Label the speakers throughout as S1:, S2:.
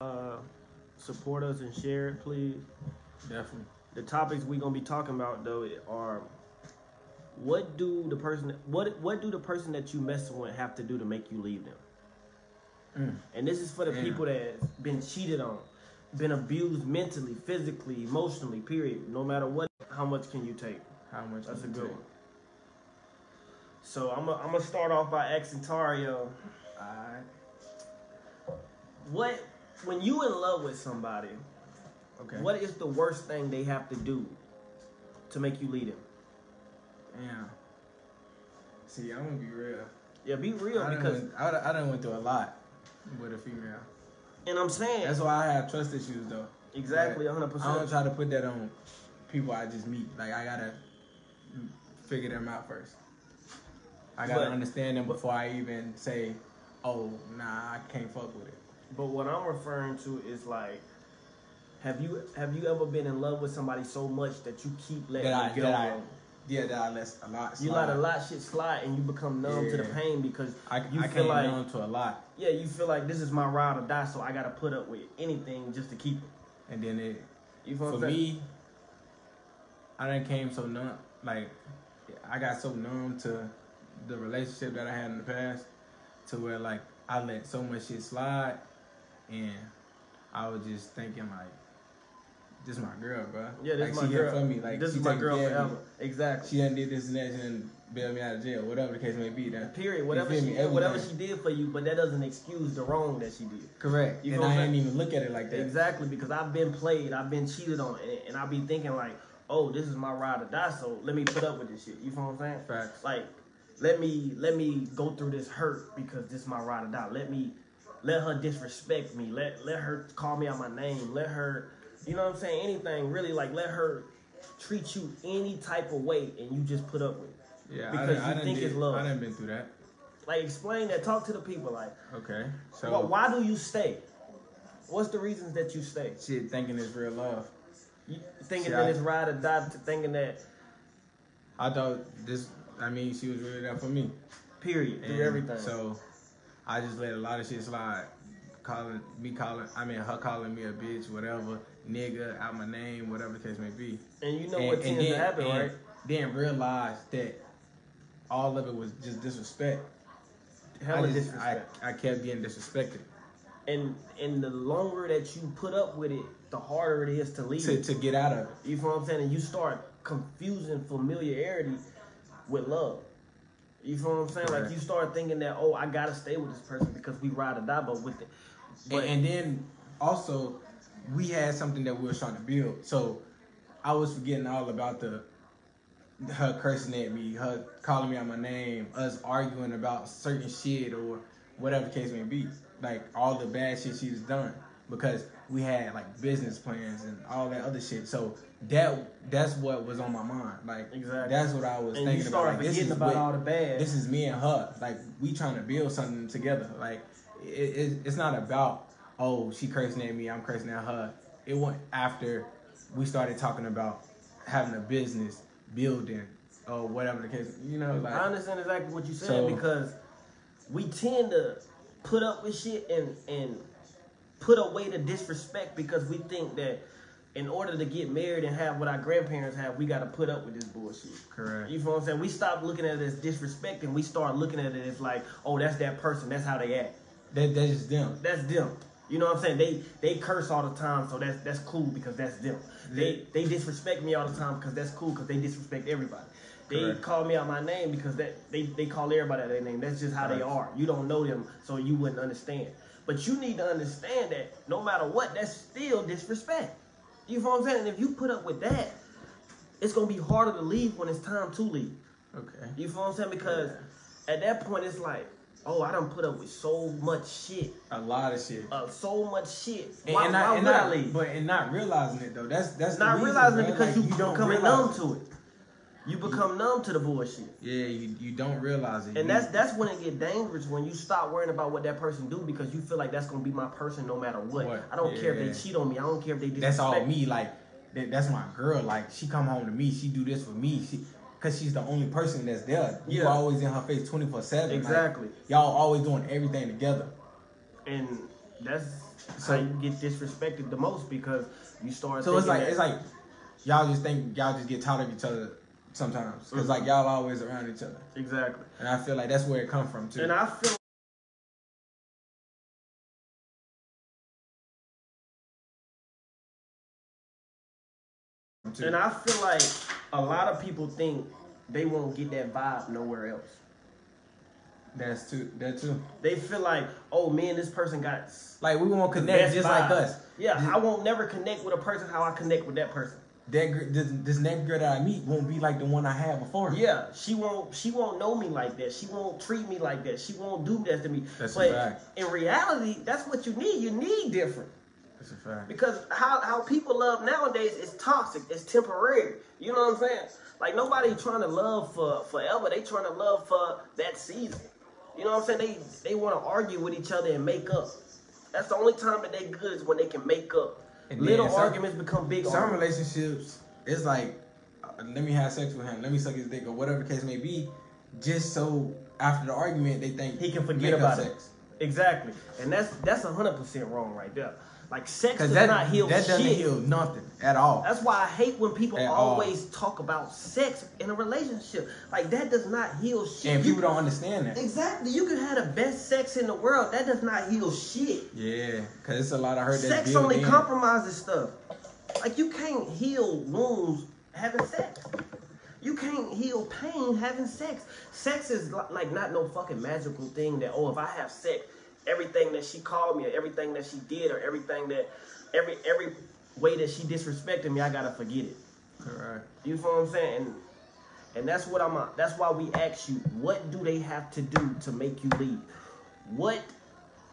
S1: uh, support us and share it, please.
S2: Definitely.
S1: The topics we're gonna be talking about though are what do the person what what do the person that you mess with have to do to make you leave them?
S2: Mm.
S1: And this is for the
S2: Damn.
S1: people that's been cheated on, been abused mentally, physically, emotionally. Period. No matter what, how much can you take?
S2: How much?
S1: That's a good
S2: take?
S1: one. So I'm gonna I'm gonna start off by asking Tario,
S2: Alright.
S1: what when you in love with somebody,
S2: Okay.
S1: what is the worst thing they have to do to make you leave them?
S2: Yeah. See, I'm gonna be real.
S1: Yeah, be real
S2: I done
S1: because
S2: went, I, done- I done went through a lot with a female.
S1: and I'm saying
S2: That's why I have trust issues though.
S1: exactly
S2: But
S1: 100.
S2: I don't
S1: percent
S2: try to put that on people I just meet. Like I gotta figure them out first. I gotta
S1: But-
S2: understand them before I even say, "Oh, nah, I can't fuck with it."
S1: But what I'm referring to is like, have you have you ever been in love with somebody so much that you keep letting
S2: That I,
S1: it go?
S2: that I, yeah, that I let a lot.
S1: you let a lot shit slide and you become numb to the pain because
S2: I,
S1: you
S2: I
S1: feel like
S2: down to a lot,
S1: yeah you feel like this is my ride or die so I gotta put up with anything just to keep it.
S2: and then it
S1: You
S2: for
S1: what I'm saying?
S2: me, I done came so numb. Like I got so numb to the relationship that I had in the past, to where like I let so much shit slide, and I was just thinking like, "This is my girl, bro.
S1: Yeah, this
S2: like,
S1: my
S2: she here
S1: girl.
S2: for me. Like
S1: this
S2: she
S1: is my girl forever.
S2: me.
S1: Exactly.
S2: She done did this and that, she done bailed me out of jail, whatever the case may be. That
S1: Period. Whatever she
S2: me?
S1: did, whatever she did for you, but that doesn't excuse the wrong that she did.
S2: correct.
S1: You
S2: and I ain't even look at it like that.
S1: Exactly, because I've been played, I've been cheated on, and, and I be thinking like, oh, this is my ride or die, so let me put up with this shit. You feel what I'm saying?
S2: Facts.
S1: Like, let me let me go through this hurt because this is my ride or die. Let me let her disrespect me. Let let her call me out my name. Let her, you know what I'm saying? Anything really like let her treat you any type of way, and you just put up with. it.
S2: Yeah,
S1: Because
S2: I, done-
S1: you
S2: I
S1: think
S2: did,
S1: it's love.
S2: I done been through that.
S1: Like, explain that. Talk to the people. Like,
S2: Okay, so
S1: wh- why do you stay? What's the reasons that you stay?
S2: shit, thinking it's real love.
S1: You thinking
S2: See,
S1: that
S2: I-
S1: it's ride or die, to thinking that
S2: I thought this. I mean, she was really there for me.
S1: period through everything.
S2: So I just let a lot of shit slide. Calling me calling, I mean her calling me a bitch, whatever, nigga, out my name, whatever the case may be.
S1: and you know
S2: and,
S1: what tends
S2: then,
S1: to happen,
S2: and
S1: right?
S2: Then realize that all of it was just disrespect.
S1: Hella
S2: I, just. I, I kept getting disrespected
S1: and and the longer that you put up with it, the harder it is to leave.
S2: to, to get out of it.
S1: you feel what I'm saying? And you start confusing familiarity with love. You feel what I'm saying? Like you start thinking that oh, I gotta stay with this person because we ride or die, but with it. But
S2: and, and then also we had something that we were trying to build. So I was forgetting all about the her cursing at me, her calling me out my name, us arguing about certain shit or whatever the case may be. Like all the bad shit she's done. Because we had like business plans and all that other shit. So that that's what was on my mind. Like
S1: Exactly.
S2: that's what I was
S1: and
S2: thinking about. Like, this is
S1: about
S2: what-
S1: all the bad.
S2: this is me and her. Like we trying to build something together. Like it, it, it's not about oh she cursing at me, I'm cursing at her. It went after we started talking about having a business, building, or whatever the case. You know, like
S1: I understand exactly what you said
S2: So-
S1: because we tend to put up with shit and and put away the disrespect because we think that in order to get married and have what our grandparents have, we got to put up with this bullshit.
S2: correct.
S1: You feel what I'm saying? We stop looking at it as disrespect and we start looking at it as like, oh, that's that person. That's how they act.
S2: That that's just them.
S1: That's them. You know what I'm saying? They they curse all the time, so that's that's cool because that's them. They they disrespect me all the time because that's cool because they disrespect everybody. They
S2: Correct.
S1: call me out my name because that they, they call everybody out their name. That's just how they are. You don't know them, so you wouldn't understand. But you need to understand that no matter what, that's still disrespect. You know what I'm saying? And if you put up with that, it's gonna be harder to leave when it's time to leave.
S2: Okay.
S1: You feel what I'm saying? Because at that point, it's like, oh, I don't put up with so much shit
S2: A lot of shit.
S1: uh, so much shit.
S2: And,
S1: Why,
S2: and
S1: why
S2: not, and
S1: would
S2: not,
S1: I leave?
S2: But and not realizing it though. That's that's
S1: not
S2: reason,
S1: realizing it because
S2: Like,
S1: you,
S2: don't
S1: becoming
S2: realize
S1: numb to it. You become numb to the bullshit.
S2: Yeah, you, you don't realize it.
S1: And
S2: You-
S1: that's that's when it get dangerous when you stop worrying about what that person do because you feel like that's gonna be my person no matter what.
S2: What?
S1: I don't care if they cheat on me. I don't care if they
S2: that's all
S1: disrespect
S2: me. Like that, that's my girl. Like she come home to me. She do this for me. She, Cause she's the only person that's there. You
S1: Yeah.
S2: always in her face twenty four seven.
S1: Exactly.
S2: y'all always doing everything together.
S1: And that's how you get disrespected the most because you start.
S2: So it's like
S1: that-
S2: it's like y'all just think y'all just get tired of each other sometimes mm-hmm. because like y'all always around each other,
S1: exactly,
S2: and I feel like that's where it come from too.
S1: and I feel
S2: too.
S1: and I feel like a lot of people think they won't get that vibe nowhere else.
S2: that's too that too.
S1: They feel like, oh man, this person got
S2: Like we won't connect just like us.
S1: Yeah, I won't never connect with a person how I connect with that person.
S2: That this, this next girl that I meet won't be like the one I had before.
S1: Yeah, she won't. She won't know me like that. She won't treat me like that. She won't do that to me.
S2: That's a fact.
S1: in reality, that's what you need. You need different
S2: that's a fact.
S1: because how how people love nowadays is toxic. It's temporary. You know what I'm saying? Like nobody trying to love for forever. They trying to love for that season. You know what I'm saying? They they want to argue with each other and make up. That's the only time that they good is when they can make up.
S2: And
S1: Little
S2: some-
S1: arguments become big
S2: Some
S1: arguments.
S2: relationships, it's like, uh, let me have sex with him, let me suck his dick, or whatever the case may be, just so after the argument they think
S1: He can forget about it. Exactly, and that's that's hundred percent wrong right there. Like sex does
S2: that,
S1: not heal
S2: that doesn't
S1: shit.
S2: heal nothing at all.
S1: That's why I hate when people
S2: At all.
S1: always talk about sex in a relationship. Like that does not heal shit.
S2: and
S1: You-
S2: people don't understand that.
S1: Exactly, you can have the best sex in the world. That does not heal shit.
S2: Yeah, because it's a lot of hurt
S1: Sex only
S2: in.
S1: compromises stuff. Like you can't heal wounds having sex. You can't heal pain having sex. Sex is like not no fucking magical thing that oh if I have sex, everything that she called me or everything that she did or everything that every every way that she disrespected me, I gotta forget it.
S2: Correct.
S1: You feel what I'm saying? And, and that's what I'm. That's why we ask you, what do they have to do to make you leave? What,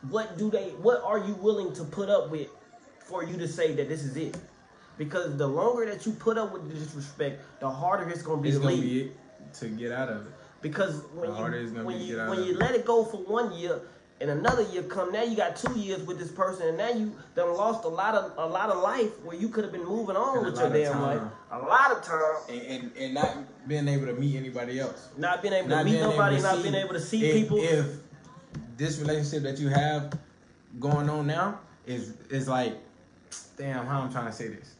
S1: what do they? What are you willing to put up with for you to say that this is it? Because the longer that you put up with the disrespect, the harder it's gonna be
S2: It's
S1: to
S2: gonna
S1: leave.
S2: be to get out of it.
S1: Because when
S2: The
S1: you when
S2: be to
S1: you
S2: get out
S1: when you let it go for one year and another year come, now you got two years with this person, and now you done lost a lot of a lot of life where you could have been moving on
S2: And
S1: with your damn life. A lot of time.
S2: And, and and not being able to meet anybody else.
S1: Not being able to meet nobody, not
S2: see-
S1: being able to see
S2: if,
S1: people.
S2: If this relationship that you have going on now is is like, damn, how I'm trying to say this.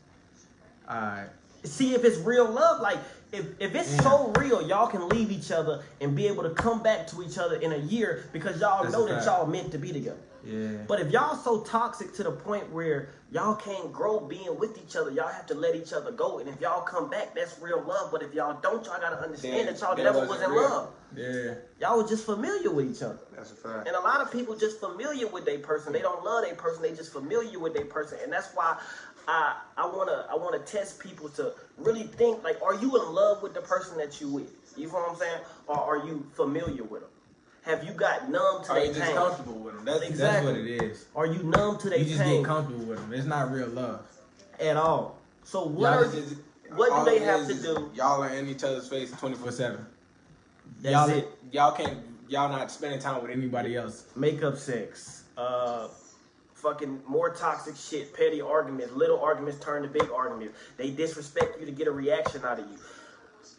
S2: Alright.
S1: see if it's real love. Like if if it's
S2: Yeah.
S1: so real, y'all can leave each other and be able to come back to each other in a year because y'all
S2: That's
S1: know that
S2: fact.
S1: y'all meant to be together.
S2: Yeah.
S1: But if y'all so toxic to the point where y'all can't grow being with each other, y'all have to let each other go. And if y'all come back, that's real love. But if y'all don't, y'all gotta understand that y'all never was in
S2: real.
S1: love.
S2: Yeah.
S1: Y'all was just familiar with each other.
S2: That's a fact.
S1: And a lot of people just familiar with their person. They don't love their person. They just familiar with their person. And that's why I I wanna I wanna test people to really think like, are you in love with the person that you with? You know what I'm saying? Or are you familiar with them? Have you got numb to
S2: Are
S1: their
S2: you just comfortable with them? That's,
S1: Exactly.
S2: that's what it is.
S1: Are you numb to their
S2: You just
S1: pain
S2: get comfortable with them. It's not real love.
S1: at all? So what are
S2: just-
S1: what do they have to do?
S2: Y'all are in each other's face 24 7.
S1: That's
S2: y'all,
S1: it.
S2: Y'all can't, y'all not spending time with anybody else.
S1: Makeup sex, uh, fucking more toxic shit, petty arguments, little arguments turn to big arguments. They disrespect you to get a reaction out of you.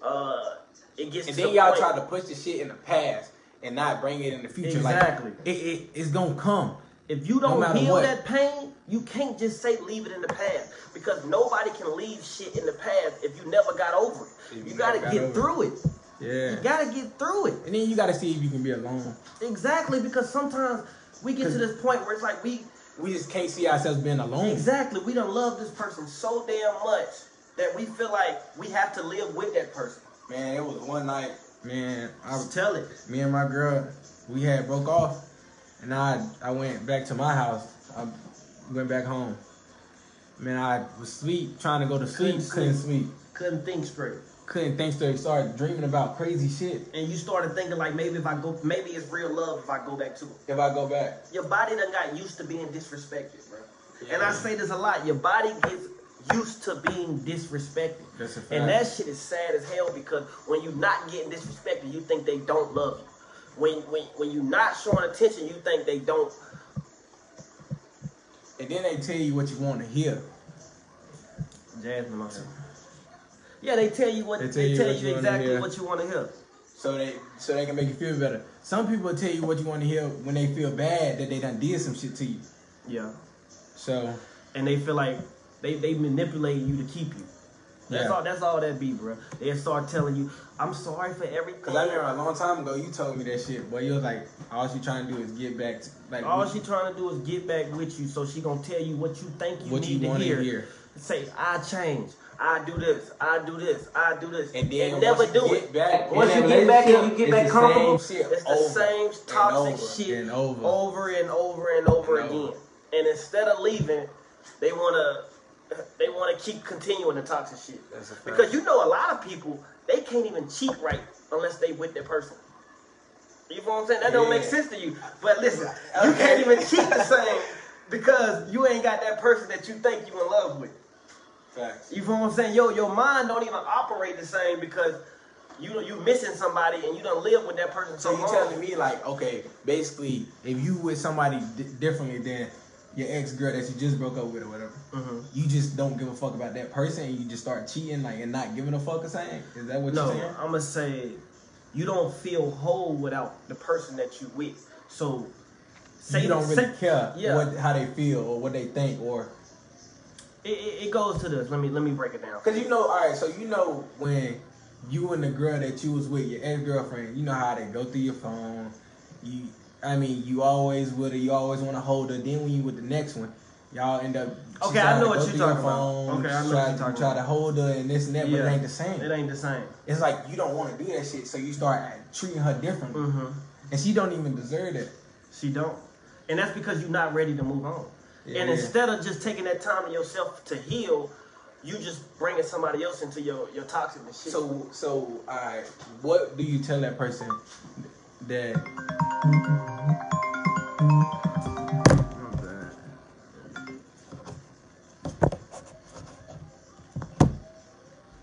S1: Uh, it gets
S2: And then
S1: the
S2: y'all
S1: point-
S2: try to push the shit in the past and not bring it in the future.
S1: Exactly.
S2: Like, it, it, it's gonna come.
S1: If you don't
S2: matter
S1: heal
S2: what.
S1: that pain, you can't just say leave it in the past because nobody can leave shit in the past if you never got over it. You,
S2: you
S1: gotta
S2: got
S1: get through it.
S2: Yeah.
S1: You gotta get through it.
S2: and then you gotta see if you can be alone.
S1: Exactly, because sometimes we get to this point where it's like we
S2: We just can't see ourselves being alone.
S1: exactly we don't love this person so damn much that we feel like we have to live with that person.
S2: Man, it was one night. Man, I
S1: Just tell it.
S2: me and my girl, we had broke off, and I I went back to my house. I went back home. Man, I was sleep, trying to go to sleep,
S1: Couldn't
S2: couldn't
S1: sleep, Couldn't think straight.
S2: Couldn't think straight. Started dreaming about crazy shit.
S1: And you started thinking like maybe if I go maybe it's real love if I go back to it.
S2: If I go back,
S1: Your body done got used to being disrespected, bro. And I say this a lot. Your body gets used to being disrespected.
S2: That's a fact.
S1: And that shit is sad as hell because when you're not getting disrespected, you think they don't love you. When when when you're not showing attention, you think they don't.
S2: and then they tell you what you want to hear.
S1: Jasmine on here. Yeah, they tell you what
S2: They
S1: they
S2: tell
S1: tell
S2: you
S1: you,
S2: what you
S1: exactly
S2: hear.
S1: what you want to hear.
S2: So they so they can make you feel better. Some people tell you what you want to hear when they feel bad that they done did some shit to you.
S1: Yeah.
S2: So
S1: and they feel like they they manipulate you to keep you. That's
S2: Yeah.
S1: all. That's all that be, bro. They start telling you, "I'm sorry for everything."
S2: Cause I remember a long time ago you told me that shit, but you was like, all she trying to do is get back to like
S1: all she trying to do is get back with you, so she gonna tell you what you think you
S2: what
S1: need
S2: you
S1: to hear.
S2: to hear.
S1: Say, "I change. I do this. I do this. I do this,"
S2: And then
S1: never
S2: once you
S1: do
S2: get
S1: it.
S2: back,
S1: Once you get back and you get back comfortable,
S2: same shit
S1: it's the same toxic
S2: over
S1: shit
S2: and over.
S1: over and over and over
S2: And
S1: again.
S2: over.
S1: And instead of leaving, they wanna they wanna keep continuing the toxic shit.
S2: That's a.
S1: Because you know a lot of people they can't even cheat right unless they with their person. You know what I'm saying? That don't make sense to you. But listen, you can't even cheat the same because you ain't got that person that you think you in love with.
S2: Facts.
S1: You feel what I'm saying? Yo, your mind don't even operate the same because you you missing somebody and you don't live with that person
S2: So
S1: so
S2: you telling me like, okay, basically, if you with somebody di- differently than your ex girl that you just broke up with or whatever,
S1: Mhm.
S2: you just don't give a fuck about that person and you just start cheating like and not giving a fuck or saying? Is that what
S1: No,
S2: you're saying?
S1: I'm gonna say you don't feel whole without the person that you with. So say
S2: you don't really
S1: say-
S2: care
S1: Yeah,
S2: what how they feel or what they think or
S1: it, it, it goes to this. Let me let me break it down.
S2: because you know, all right. So you know when you and the girl that you was with, your ex girlfriend, you know how they go through your phone. You, I mean, you always with her. You always want to hold her. Then when you with the next one, y'all end up.
S1: Okay, I know what you're talking about.
S2: phone,
S1: Okay, I know
S2: try,
S1: what you're talking
S2: try
S1: about.
S2: to hold her and this and that, but it
S1: Yeah.
S2: ain't the same.
S1: It ain't the same.
S2: It's like you don't want to do that shit, so you start treating her differently,
S1: hmm
S2: and she don't even deserve that.
S1: She don't, and that's because you're not ready to move on.
S2: Yeah,
S1: and
S2: yeah.
S1: instead of just taking that time to yourself to heal, you just bringing somebody else into your your toxic and shit.
S2: So, so, alright, what do you tell that person that?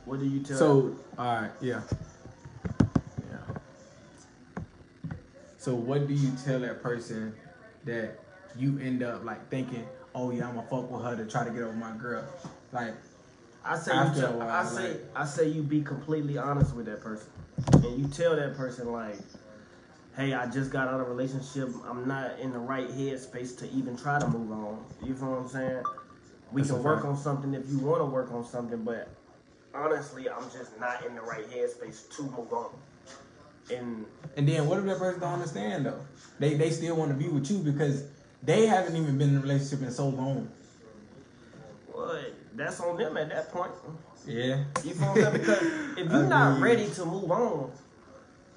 S1: what do you tell?
S2: So, alright, yeah, yeah. So, what do you tell that person that you end up like thinking, oh yeah, I'm gonna fuck with her to try to get over my girl? Like,
S1: I say you
S2: after
S1: tell,
S2: a while,
S1: I say
S2: like-
S1: I say you be completely honest with that person, and you tell that person like, "Hey, I just got out of a relationship. I'm not in the right headspace to even try to move on." You feel what I'm saying? We
S2: That's
S1: can work
S2: fact.
S1: on something if you want to work on something, but honestly, I'm just not in the right headspace to move on. And
S2: and then what if that person don't understand though? They they still want to be with you because they haven't even been in a relationship in so long.
S1: what? That's on them at that point.
S2: Yeah.
S1: You feel what Because if you're not ready to move on,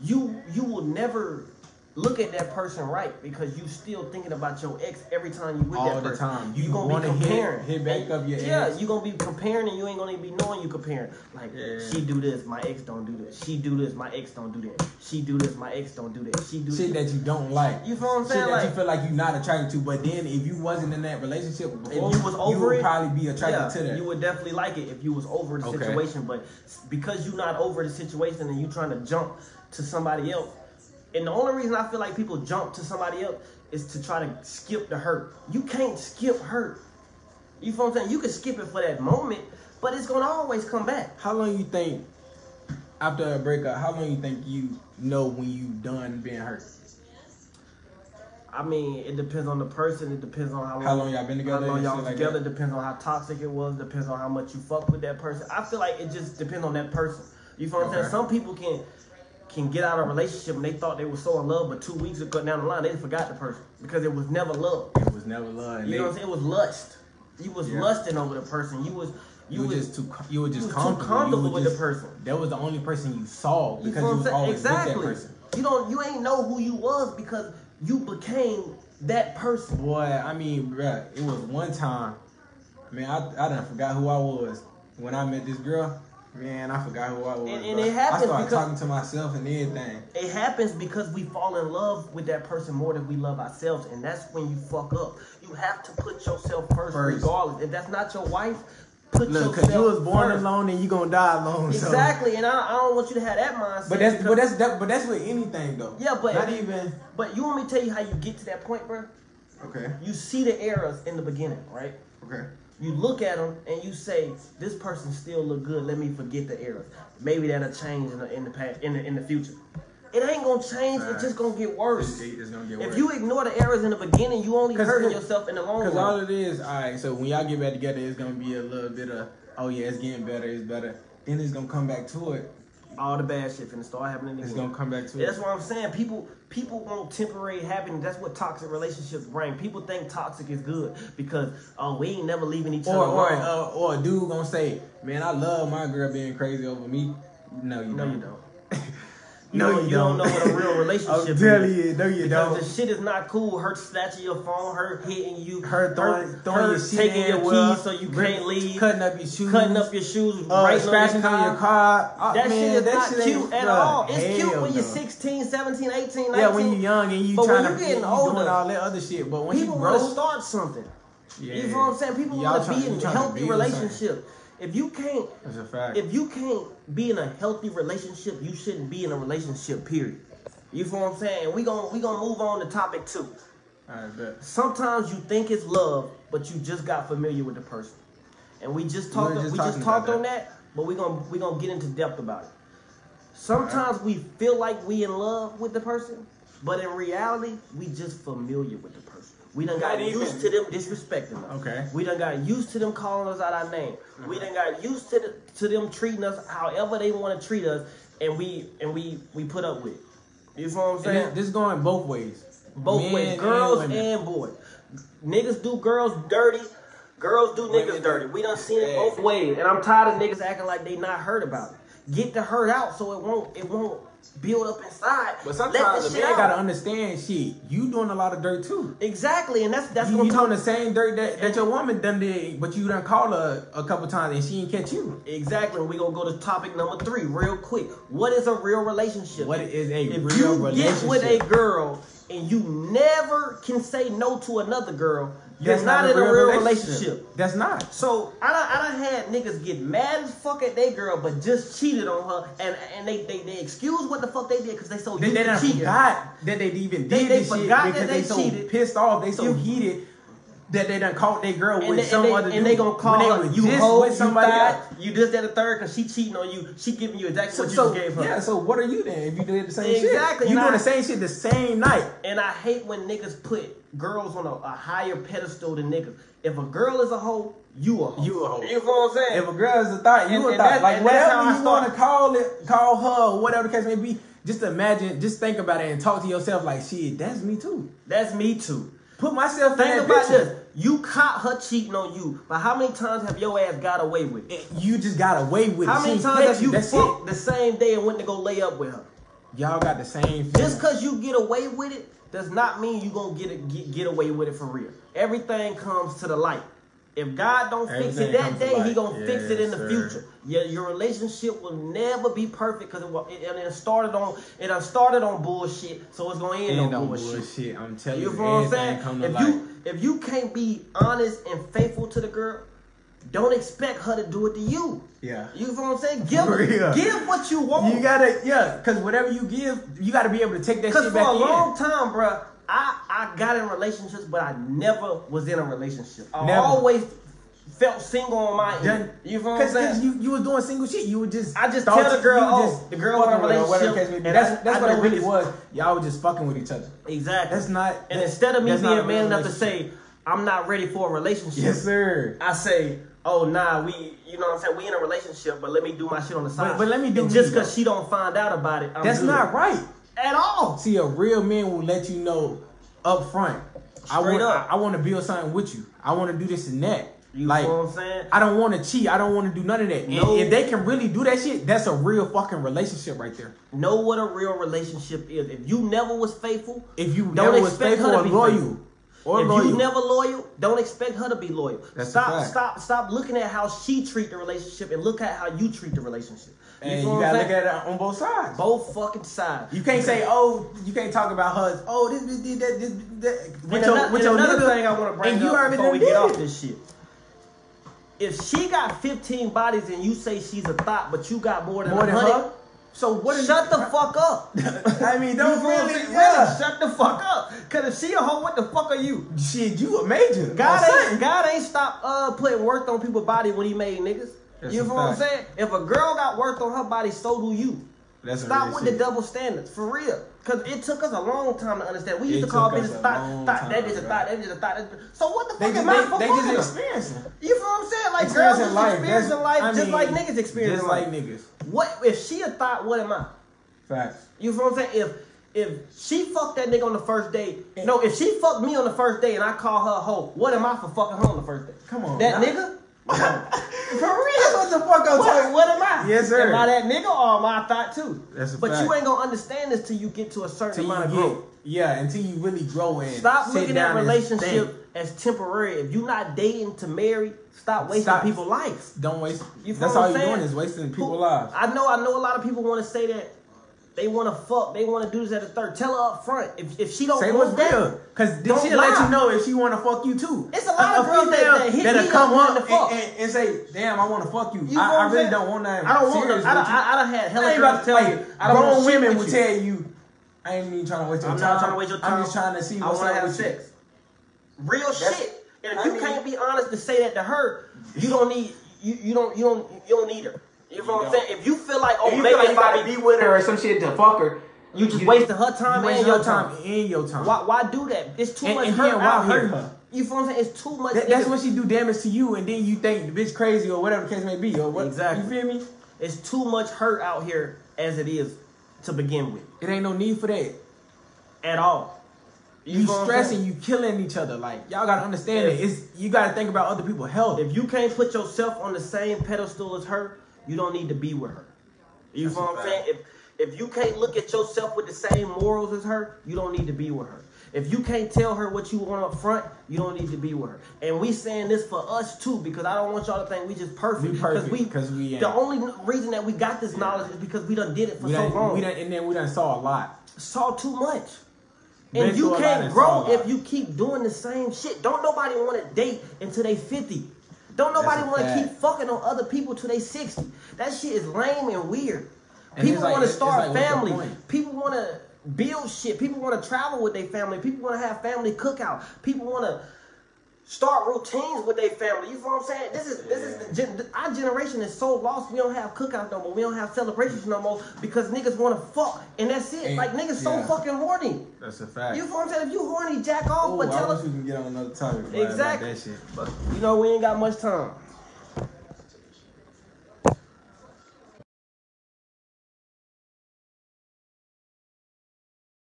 S1: you you will never look at that person right because you still thinking about your ex every time you with
S2: All
S1: that
S2: the
S1: person.
S2: time.
S1: You,
S2: You
S1: gonna be comparing.
S2: hit back
S1: And-
S2: up your
S1: yeah,
S2: ex.
S1: you gonna be comparing and you ain't gonna be knowing you comparing. Like
S2: Yeah.
S1: she do this, my ex don't do this. She do this, my ex don't do that. She do this, my ex don't do that. She do
S2: Shit that you don't like.
S1: You feel what I'm saying?
S2: Shit
S1: saying?
S2: that you
S1: Like-
S2: feel like you're not attracted to, but then if you wasn't in that relationship before,
S1: you was over
S2: would
S1: it,
S2: probably be attracted
S1: yeah,
S2: to that.
S1: You would definitely like it if you was over the
S2: Okay.
S1: situation, but because you're not over the situation and you trying to jump to somebody else, and the only reason I feel like people jump to somebody else is to try to skip the hurt. You can't skip hurt. You feel what I'm saying? You can skip it for that moment, but it's gonna always come back.
S2: how long you think after a breakup? How long you think you know when you done being hurt?
S1: I mean, it depends on the person. It depends on how long,
S2: How long y'all been together
S1: How long y'all
S2: like
S1: together
S2: that?
S1: depends on how toxic it was. Depends on how much you fuck with that person. I feel like it just depends on that person. You feel what I'm saying? Some people can can get out of a relationship and they thought they were so in love, but two weeks ago down the line they forgot the person because it was never love.
S2: It was never love.
S1: You
S2: they-
S1: know what I'm saying? It was lust. You was
S2: Yeah.
S1: lusting over the person. You was
S2: You,
S1: you,
S2: were
S1: was
S2: just too. You were just
S1: you was too
S2: comfortable.
S1: comfortable
S2: you
S1: with the person.
S2: That was the only person you saw because you
S1: I'm
S2: was always
S1: exactly.
S2: with that person.
S1: You don't you ain't know who you was because you became that person.
S2: Boy, I mean, bruh, it was one time. Man, I I done forgot who I was when I met this girl. Man, I forgot who I was.
S1: And- and it happens
S2: I started
S1: because-
S2: talking to myself and everything.
S1: It happens because we fall in love with that person more than we love ourselves, and that's when you fuck up. You have to put yourself first,
S2: First.
S1: regardless. If that's not your wife, put
S2: Look,
S1: yourself
S2: cause you was born
S1: first.
S2: alone and you gonna die alone. so-
S1: Exactly, and I, I don't want you to have that mindset.
S2: But that's
S1: because-
S2: but that's that, but that's with anything though.
S1: Yeah, but-
S2: not even.
S1: but you want me to tell you how you get to that point, bro?
S2: Okay.
S1: You see the errors in the beginning, right?
S2: Okay.
S1: You look at them and you say, "This person still look good. Let me forget the errors. Maybe that'll change in the in the past, in the in the future." it ain't gonna change. It's just gonna get worse.
S2: It's, it's gonna get
S1: If
S2: worse.
S1: you ignore the errors in the beginning, you only hurting yourself in the long run.
S2: Because all it is, all right. So when y'all get back together, it's gonna be a little bit of, oh yeah, it's getting better, it's better. Then it's gonna come back to it.
S1: All the bad shit finna start happening
S2: It's gonna come back to it.
S1: That's
S2: it.
S1: what I'm saying. People people want temporary happiness. That's what toxic relationships bring. People think toxic is good because oh we ain't never leaving each other
S2: Or or uh, or a dude gonna say, man, I love my girl being crazy over me. No, you
S1: no,
S2: don't.
S1: you don't.
S2: No,
S1: don't-
S2: you,
S1: you don't know what a real
S2: I'm
S1: relationship
S2: telling
S1: is.
S2: you, no, you
S1: Because
S2: don't.
S1: the shit is not cool. Her snatching your phone, her hitting you,
S2: Her throwing, throwing
S1: her
S2: your shit
S1: taking
S2: in
S1: your
S2: well,
S1: keys so you
S2: rip-
S1: can't leave,
S2: cutting up your shoes,
S1: cutting up your shoes,
S2: uh,
S1: writing
S2: scratching
S1: on your car.
S2: Uh,
S1: That
S2: man,
S1: shit is
S2: that
S1: not
S2: shit
S1: cute at
S2: bruh,
S1: all. It's cute when you're 16, 17, 18, 19.
S2: Yeah, when you're young and you
S1: But
S2: trying to
S1: getting older,
S2: doing all that other shit, but when
S1: People want to start something.
S2: yeah,
S1: You know what I'm saying? People want to be in a healthy relationship. If you can't,
S2: That's a fact.
S1: if you can't be in a healthy relationship, you shouldn't be in a relationship. Period. You feel what I'm saying? We gonna we gonna move on to topic two.
S2: Right, bet.
S1: Sometimes you think it's love, but you just got familiar with the person. And we just talked we
S2: just
S1: just, talked
S2: about
S1: on that, but we're gonna we gonna get into depth about it. Sometimes we feel like we in love with the person, but in reality, we just familiar with the person. We done got
S2: even-
S1: used to them disrespecting us.
S2: Okay.
S1: We done got used to them calling us out our name. We uh-huh. done got used to the, to them treating us however they want to treat us, and we and we we put up with. it. You know what I'm saying?
S2: this, this going both ways.
S1: Both
S2: Men
S1: ways, girls
S2: women.
S1: and, boys. Niggas do girls dirty. Girls do niggas dirty. We done seen it both ways, and I'm tired of niggas acting like they not heard about it. Get the hurt out so it won't it won't build up inside.
S2: But sometimes
S1: the
S2: man
S1: out.
S2: gotta understand shit. You doing a lot of dirt too.
S1: exactly, and that's that's
S2: you,
S1: gonna
S2: you doing the same dirt that, that your woman done did, but you done called her a couple times and she ain't catch you.
S1: Exactly. We're gonna go to topic number three real quick. What is a real relationship?
S2: What is a
S1: if
S2: real
S1: you
S2: relationship?
S1: get with a girl and you never can say no to another girl, you're not,
S2: a
S1: in a real relationship.
S2: That's not.
S1: So I done, I done had niggas get mad as fuck at their girl, but just cheated on her, and and they they, they excuse what the fuck they did because they so
S2: They, they done forgot that they even did
S1: They- they
S2: this shit
S1: forgot that
S2: because
S1: they
S2: they, so
S1: cheated.
S2: pissed off, they so
S1: You-
S2: heated that they done caught their girl
S1: And
S2: with
S1: they, and,
S2: some
S1: they,
S2: other
S1: and they gonna call
S2: when they
S1: her
S2: was
S1: you
S2: just
S1: hoe,
S2: with
S1: you
S2: somebody
S1: thot,
S2: else.
S1: you this, that, a third, because she cheating on you. She giving you exactly
S2: So,
S1: what you
S2: so
S1: just gave her.
S2: yeah, so what are you then if you did the same
S1: Exactly,
S2: shit? You
S1: and
S2: doing
S1: I-
S2: the same shit the same night.
S1: And I hate when niggas put girls on a, a higher pedestal than niggas. If a girl is a hoe, you a hoe.
S2: You a hoe.
S1: You feel what I'm saying?
S2: If a girl is a thought, you
S1: And-
S2: a
S1: and
S2: thought. like
S1: and how
S2: whatever
S1: I
S2: you want
S1: start-
S2: to call it, call her, or whatever the case may be. Just imagine, just think about it and talk to yourself like, shit, that's me too.
S1: That's me too.
S2: Put myself in
S1: Think
S2: that
S1: about
S2: picture.
S1: this. You caught her cheating on you, but how many times have your ass got away with it?
S2: You just got away with
S1: How
S2: it. How
S1: many
S2: ain't
S1: times have you fucked the same day and went to go lay up with her?
S2: Y'all got the same.
S1: Just because you get away with it does not mean you're gonna get, it, get get away with it for real. Everything comes to the light. If God don't fix it that day, He gonna fix it in the
S2: sir.
S1: future. Yeah, your relationship will never be perfect because it, it, and it started on it started on bullshit, so it's gonna end,
S2: End
S1: on bullshit.
S2: bullshit. I'm telling
S1: You
S2: you,
S1: feel what I'm saying? If
S2: light.
S1: you if you can't be honest and faithful to the girl, don't expect her to do it to you.
S2: yeah.
S1: You feel what I'm saying? Give
S2: real.
S1: give what you want.
S2: You gotta, yeah, because whatever you give, you gotta be able to take that shit back.
S1: Because for a
S2: in.
S1: long time, bruh, I, I got in relationships, but I never was in a relationship. I
S2: Never.
S1: always felt single on my end. You feel what I'm
S2: Cause, 'cause
S1: saying?
S2: you, you was doing single shit. You would just
S1: I just tell the girl, oh,
S2: just
S1: the girl want a
S2: her,
S1: relationship,
S2: case
S1: and
S2: That's
S1: I-
S2: that's
S1: I
S2: what
S1: know
S2: it really was. Y'all was just fucking with each other.
S1: exactly.
S2: That's not.
S1: and
S2: that-
S1: instead of me being man enough to say, I'm not ready for a relationship,
S2: yes, sir.
S1: I say, oh, nah, we, you know what I'm saying? We in a relationship, but let me do my shit on the side.
S2: but let me do
S1: And just because she don't find out about it, I'm
S2: That's
S1: good.
S2: not right.
S1: At all.
S2: See, a real man will let you know up front. I
S1: Straight
S2: want.
S1: up.
S2: I, I want to build something with you. I want to do this and that.
S1: You
S2: like,
S1: know what I'm saying?
S2: I don't want to cheat. I don't want to do none of that.
S1: No.
S2: if they can really do that shit, that's a real fucking relationship right there.
S1: Know what a real relationship is. If you never was faithful,
S2: If you
S1: Don't
S2: never was faithful
S1: to
S2: or
S1: be
S2: loyal,
S1: faithful.
S2: Or
S1: if
S2: loyal,
S1: you never loyal, don't expect her to be loyal.
S2: That's
S1: stop, stop, stop looking at how she treat the relationship and look at how you treat the relationship. You
S2: and you gotta look at it on both sides.
S1: both fucking sides.
S2: You can't say, oh, you can't talk about her. Oh, this bitch did that. This, that.
S1: And,
S2: your,
S1: ano-
S2: with your
S1: another
S2: nigga,
S1: thing I want to bring
S2: and you
S1: up before we get off this shit. If she got 15 bodies and you say she's a thought, but you got more than
S2: more than her. So what? is-
S1: shut the fuck up.
S2: I mean, don't
S1: feel what I'm
S2: really. Yeah.
S1: Shut the fuck up. Cause if she a hoe, what the fuck are you?
S2: Shit, you a major.
S1: God
S2: Or
S1: ain't,
S2: something.
S1: God ain't stopped uh, putting work on people's body when he made niggas.
S2: That's
S1: you know what I'm saying? If a girl got work on her body, so do you.
S2: That's
S1: Stop with
S2: shit.
S1: the double standards, for real. Cause it took us a long time to understand. We used
S2: It
S1: to call
S2: business
S1: thought, thought, that bitch a thought, that bitch a thought. So what the fuck
S2: just
S1: am I
S2: they,
S1: for
S2: they
S1: fucking
S2: just experiencing.
S1: You feel what I'm saying? Like girls
S2: Experiencing
S1: just
S2: life.
S1: experiencing
S2: That's-
S1: life
S2: I
S1: just
S2: mean,
S1: like niggas experience
S2: Just
S1: life.
S2: like niggas.
S1: What if she a thought? What am I?
S2: Facts.
S1: You feel what I'm saying? If if she fucked that nigga on the first date, no, if she fucked me on the first day and I call her a hoe, what am I for fucking her on the first date?
S2: Come on,
S1: that
S2: now.
S1: nigga. For real.
S2: what the fuck I'm
S1: What,
S2: talking.
S1: what am I?
S2: Yes, sir.
S1: Am I that nigga or am I a thought too?
S2: That's a
S1: but
S2: fact.
S1: you ain't gonna understand this till you get to a certain
S2: Till
S1: amount of
S2: you
S1: growth.
S2: yeah, until you really grow in.
S1: Stop
S2: sit
S1: looking at relationship as temporary. If you're not dating to marry, stop wasting
S2: Stop.
S1: people's lives.
S2: Don't waste.
S1: You
S2: that's
S1: what
S2: all
S1: I'm
S2: you're
S1: saying?
S2: doing is wasting people's lives.
S1: I know, I know. A lot of people want to say that they want to fuck, they want to do this at the third. Tell her up front. If if she don't
S2: Say
S1: want
S2: what's
S1: that,
S2: real, cause then she'll let you know if she want to fuck you too.
S1: It's a lot of girls that- that hit
S2: that'll
S1: me
S2: come
S1: up
S2: up
S1: wanting fuck.
S2: and, and, and say, "Damn, I want to fuck you."
S1: You
S2: I, I really
S1: saying?
S2: don't want nothing.
S1: I don't want. I, don't. I, I done had
S2: I
S1: hella
S2: ain't
S1: girls
S2: to
S1: tell
S2: like,
S1: me I don't
S2: grown
S1: want
S2: women will tell you, "I ain't even trying to waste your
S1: I'm
S2: time.
S1: not trying to waste your time.
S2: I'm just trying to see what's up with
S1: sex. Real shit. And if you can't be honest to say that to her, you don't need you, you don't you don't you don't need her. You know what I'm saying? If you feel like oh
S2: If you
S1: maybe
S2: feel like
S1: if
S2: you
S1: I be
S2: with her or some shit to fuck her,
S1: you just wasting her time
S2: you
S1: and your time.
S2: time and your time.
S1: Why why do that? It's too
S2: And-
S1: much
S2: and
S1: hurt out
S2: hurt
S1: here.
S2: her?
S1: You feel what I'm saying? It's too much.
S2: That- that's when she do damage to you, and then you think the bitch crazy or whatever the case may be, or what?
S1: Exactly.
S2: You feel me?
S1: It's too much hurt out here as it is to begin with
S2: It ain't no need for that.
S1: at all.
S2: You,
S1: know
S2: stressing, you killing each other. Like y'all gotta understand
S1: If-
S2: it. It's you gotta think about other people's health.
S1: If you can't put yourself on the same pedestal as her, you don't need to be with her. You
S2: That's
S1: know what I'm saying? If if you can't look at yourself with the same morals as her, you don't need to be with her. If you can't tell her what you want up front, you don't need to be with her. And we saying this for us too, because I don't want y'all to think we just perfect.
S2: We perfect, 'cause we ain't.
S1: the only reason that we got this knowledge is because we done did it for
S2: we
S1: so
S2: done,
S1: long.
S2: we done, and then we done saw a lot.
S1: saw too much.
S2: Been
S1: And you
S2: a lot
S1: can't grow if you keep doing the same shit. Don't nobody want to date until they 50. Don't nobody want to keep fucking on other people till they 60. That shit is lame and weird.
S2: And
S1: people
S2: like-
S1: want to start
S2: like,
S1: families. People want to build shit. People want to travel with their family. People want to have family cookout. People want to start routines with their family. You feel what I'm saying? This is this is the gen- our generation is so lost. We don't have cookouts no more. We don't have celebrations no more because niggas want to fuck and that's it.
S2: And-
S1: like niggas so fucking horny.
S2: That's a fact.
S1: You feel what I'm saying? If you horny, jack off.
S2: Ooh,
S1: but
S2: I
S1: tell us,
S2: we can get on another topic.
S1: Exactly.
S2: About that shit.
S1: but you know we ain't got much time.